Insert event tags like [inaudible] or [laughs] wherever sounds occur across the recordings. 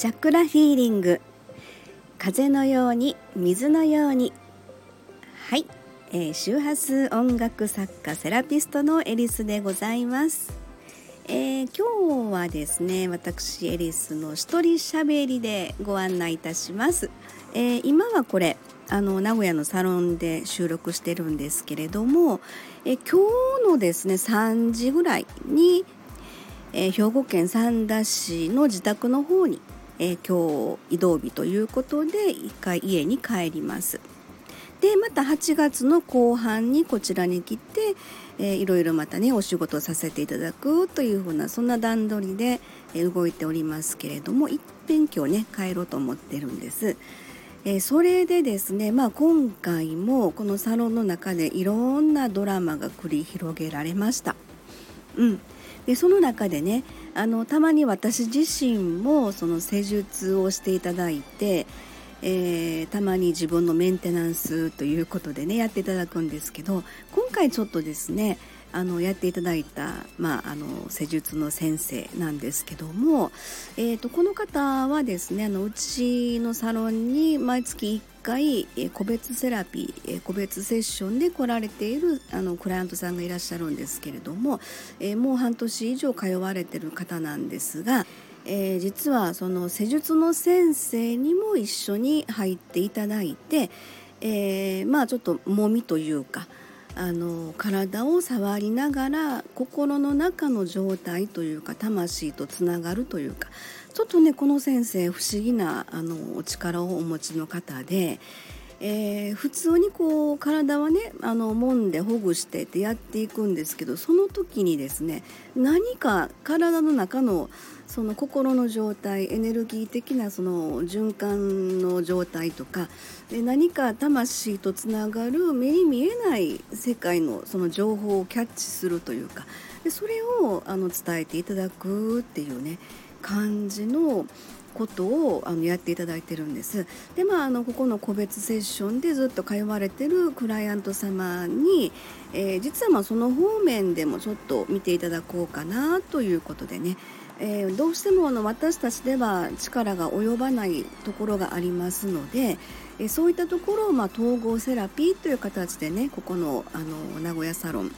チャクラフィーリング。風のように水のように。はい、えー、周波数音楽作家セラピストのエリスでございます、えー、今日はですね私エリスの一人喋りでご案内いたします、えー、今はこれあの名古屋のサロンで収録してるんですけれども、え今日のですね3時ぐらいに、え兵庫県三田市の自宅の方にえー、今日移動日ということで一回家に帰ります。でまた8月の後半にこちらに来て、えー、いろいろまたねお仕事をさせていただくというふうなそんな段取りで、え、動いておりますけれどもいっぺん今日ね帰ろうと思ってるんです。えー、それでですね、まあ、今回もこのサロンの中でいろんなドラマが繰り広げられました。うん、でその中でねあのたまに私自身もその施術をしていただいて、えー、たまに自分のメンテナンスということでねやっていただくんですけど今回ちょっとですねあのやっていただいた、まあ、あの施術の先生なんですけども、えーと、この方はですねあのうちのサロンに毎月回、個別セラピー、個別セッションで来られているあのクライアントさんがいらっしゃるんですけれども、もう半年以上通われてる方なんですが、えー、実はその施術の先生にも一緒に入っていただいて、えー、まあちょっともみというかあの体を触りながら心の中の状態というか魂とつながるというかちょっとねこの先生不思議なあのお力をお持ちの方で、えー、普通にこう体はねあの揉んでほぐしてってやっていくんですけどその時にですね何か体の中のその心の状態エネルギー的なその循環の状態とかで何か魂とつながる目に見えない世界のその情報をキャッチするというかでそれをあの伝えていただくっていうね感じのことをあのやっていただいてるんです。でまああのここの個別セッションでずっと通われてるクライアント様に、えー、実はまあその方面でもちょっと見ていただこうかなということでねえー、どうしてもあの私たちでは力が及ばないところがありますので、えー、そういったところを、まあ、統合セラピーという形でねここのあの名古屋サロン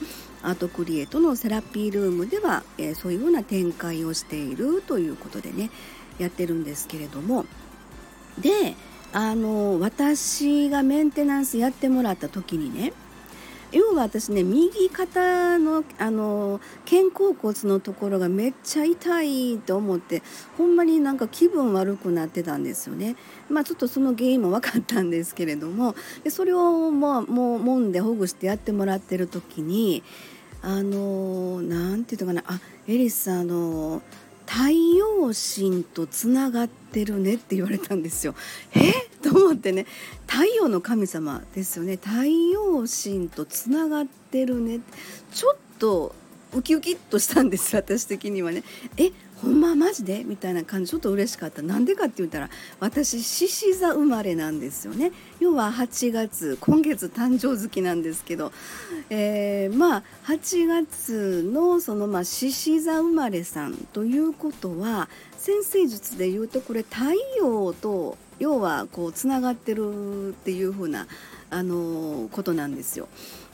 アートクリエイトのセラピールームでは、えー、そういうような展開をしているということでねやってるんですけれども。であの私がメンテナンスやってもらった時にね要は私ね右肩のあの肩甲骨のところがめっちゃ痛いと思ってほんまになんか気分悪くなってたんですよね。まあちょっとその原因も分かったんですけれどもでそれをもうもう揉んでほぐしてやってもらってる時にあの何て言うのかなあエリスさんあの太陽神とつながってるねって言われたんですよ。え？と思ってね。太陽の神様ですよね。太陽神とつながってるね。ちょっとウキウキっとしたんです私的にはね。えほんまマジで？みたいな感じ。ちょっと嬉しかった。なんでかって言ったら私獅子座生まれなんですよね。要は8月今月誕生月なんですけど、えー、まあ8月のそのまあ獅子座生まれさんということは先生術で言うとこれ太陽と要はこうつながってるっていう風なあのことなんですよ。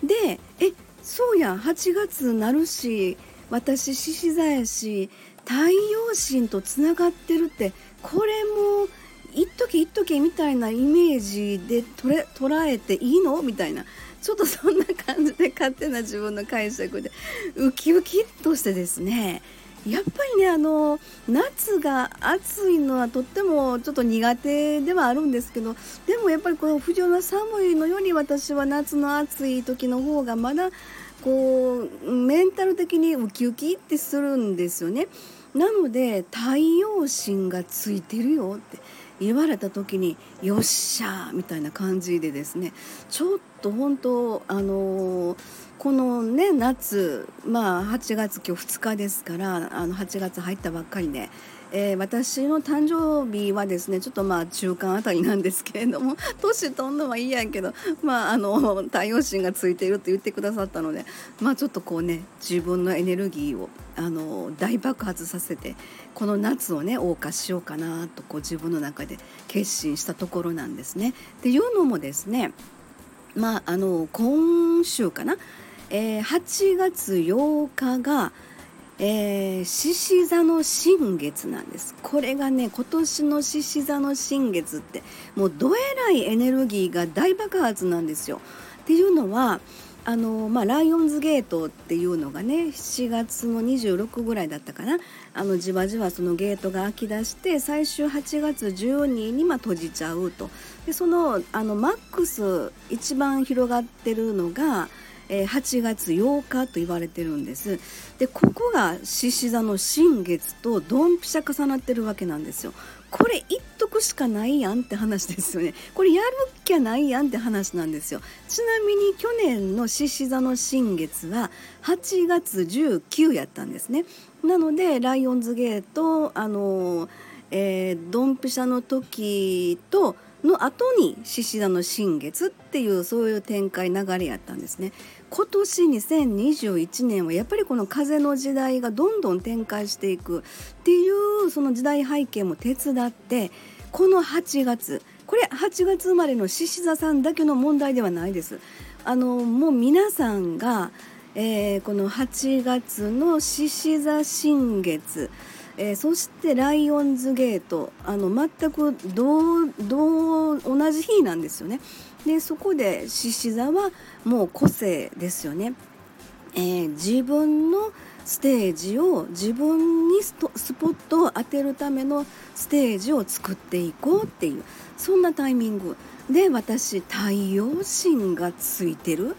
でえそうやん。8月なるし私獅子座やし太陽神とつながってるってこれも一時一時みたいなイメージでとれ捉えていいの？みたいな。ちょっとそんな感じで勝手な自分の解釈でウキウキとしてですね。やっぱりねあの夏が暑いのはとってもちょっと苦手ではあるんですけどでもやっぱりこの不浄な寒いのより私は夏の暑い時の方がまだこうメンタル的にウキウキってするんですよね。なので太陽神がついてるよって言われた時によっしゃーみたいな感じでですねちょっと本当あのー、このね夏まあ8月今日2日ですからあの8月入ったばっかりで、えー、私の誕生日はですねちょっとまあ中間あたりなんですけれども [laughs] 年取んのはいいやんけどまああの太陽神がついていると言ってくださったのでまあちょっとこうね自分のエネルギーをあの大爆発させてこの夏をね謳歌しようかなとこう自分の中で決心したところなんですね。っていうのもですねまああの今週かな、えー、8月8日がえー、獅子座の新月なんです。これがね今年の獅子座の新月ってもうどえらいエネルギーが大爆発なんですよ。っていうのはあのまあ、ライオンズゲートっていうのがね7月の26ぐらいだったかな。あのじわじわそのゲートが開き出して最終8月12日にま閉じちゃうと。でそのあのマックス一番広がってるのがえ8月8日と言われてるんです。でここが獅子座の新月とドンピシャ重なってるわけなんですよ。これ一徳しかないやんって話ですよね。[laughs] これやるっきゃないやんって話なんですよ。ちなみに去年の獅子座の新月は8月19やったんですね。なのでライオンズゲートあのえー、ドンピシャの時との後に獅子座の新月っていうそういう展開流れやったんですね。今年2021年はやっぱりこの風の時代がどんどん展開していくっていうその時代背景も手伝ってこの8月これ8月生まれの獅子座さんだけの問題ではないですあのもう皆さんが、えー、この8月の獅子座新月えー、そしてライオンズゲートあの全く同同同じ日なんですよね。でそこで獅子座はもう個性ですよね。えー、自分のステージを自分にスポットを当てるためのステージを作っていこうっていうそんなタイミングで私太陽神がついてる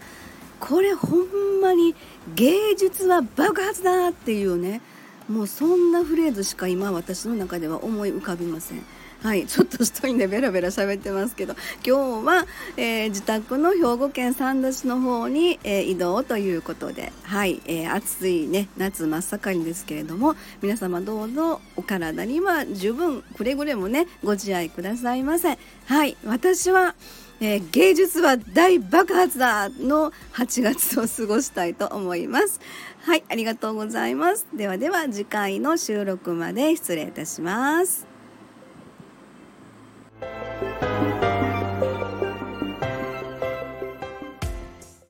これほんまに芸術は爆発だっていうねもうそんなフレーズしか今私の中では思い浮かびません。はい、ちょっと一人でベラベラ喋ってますけど今日は、えー、自宅の兵庫県三田市の方に、えー、移動ということで、はいえー、暑い、ね、夏真っ盛りですけれども皆様どうぞお体には十分くれぐれもねご自愛くださいませ。はい私はえー、芸術は大爆発だの8月を過ごしたいと思います。はい、ありがとうございます。ではでは次回の収録まで失礼いたします。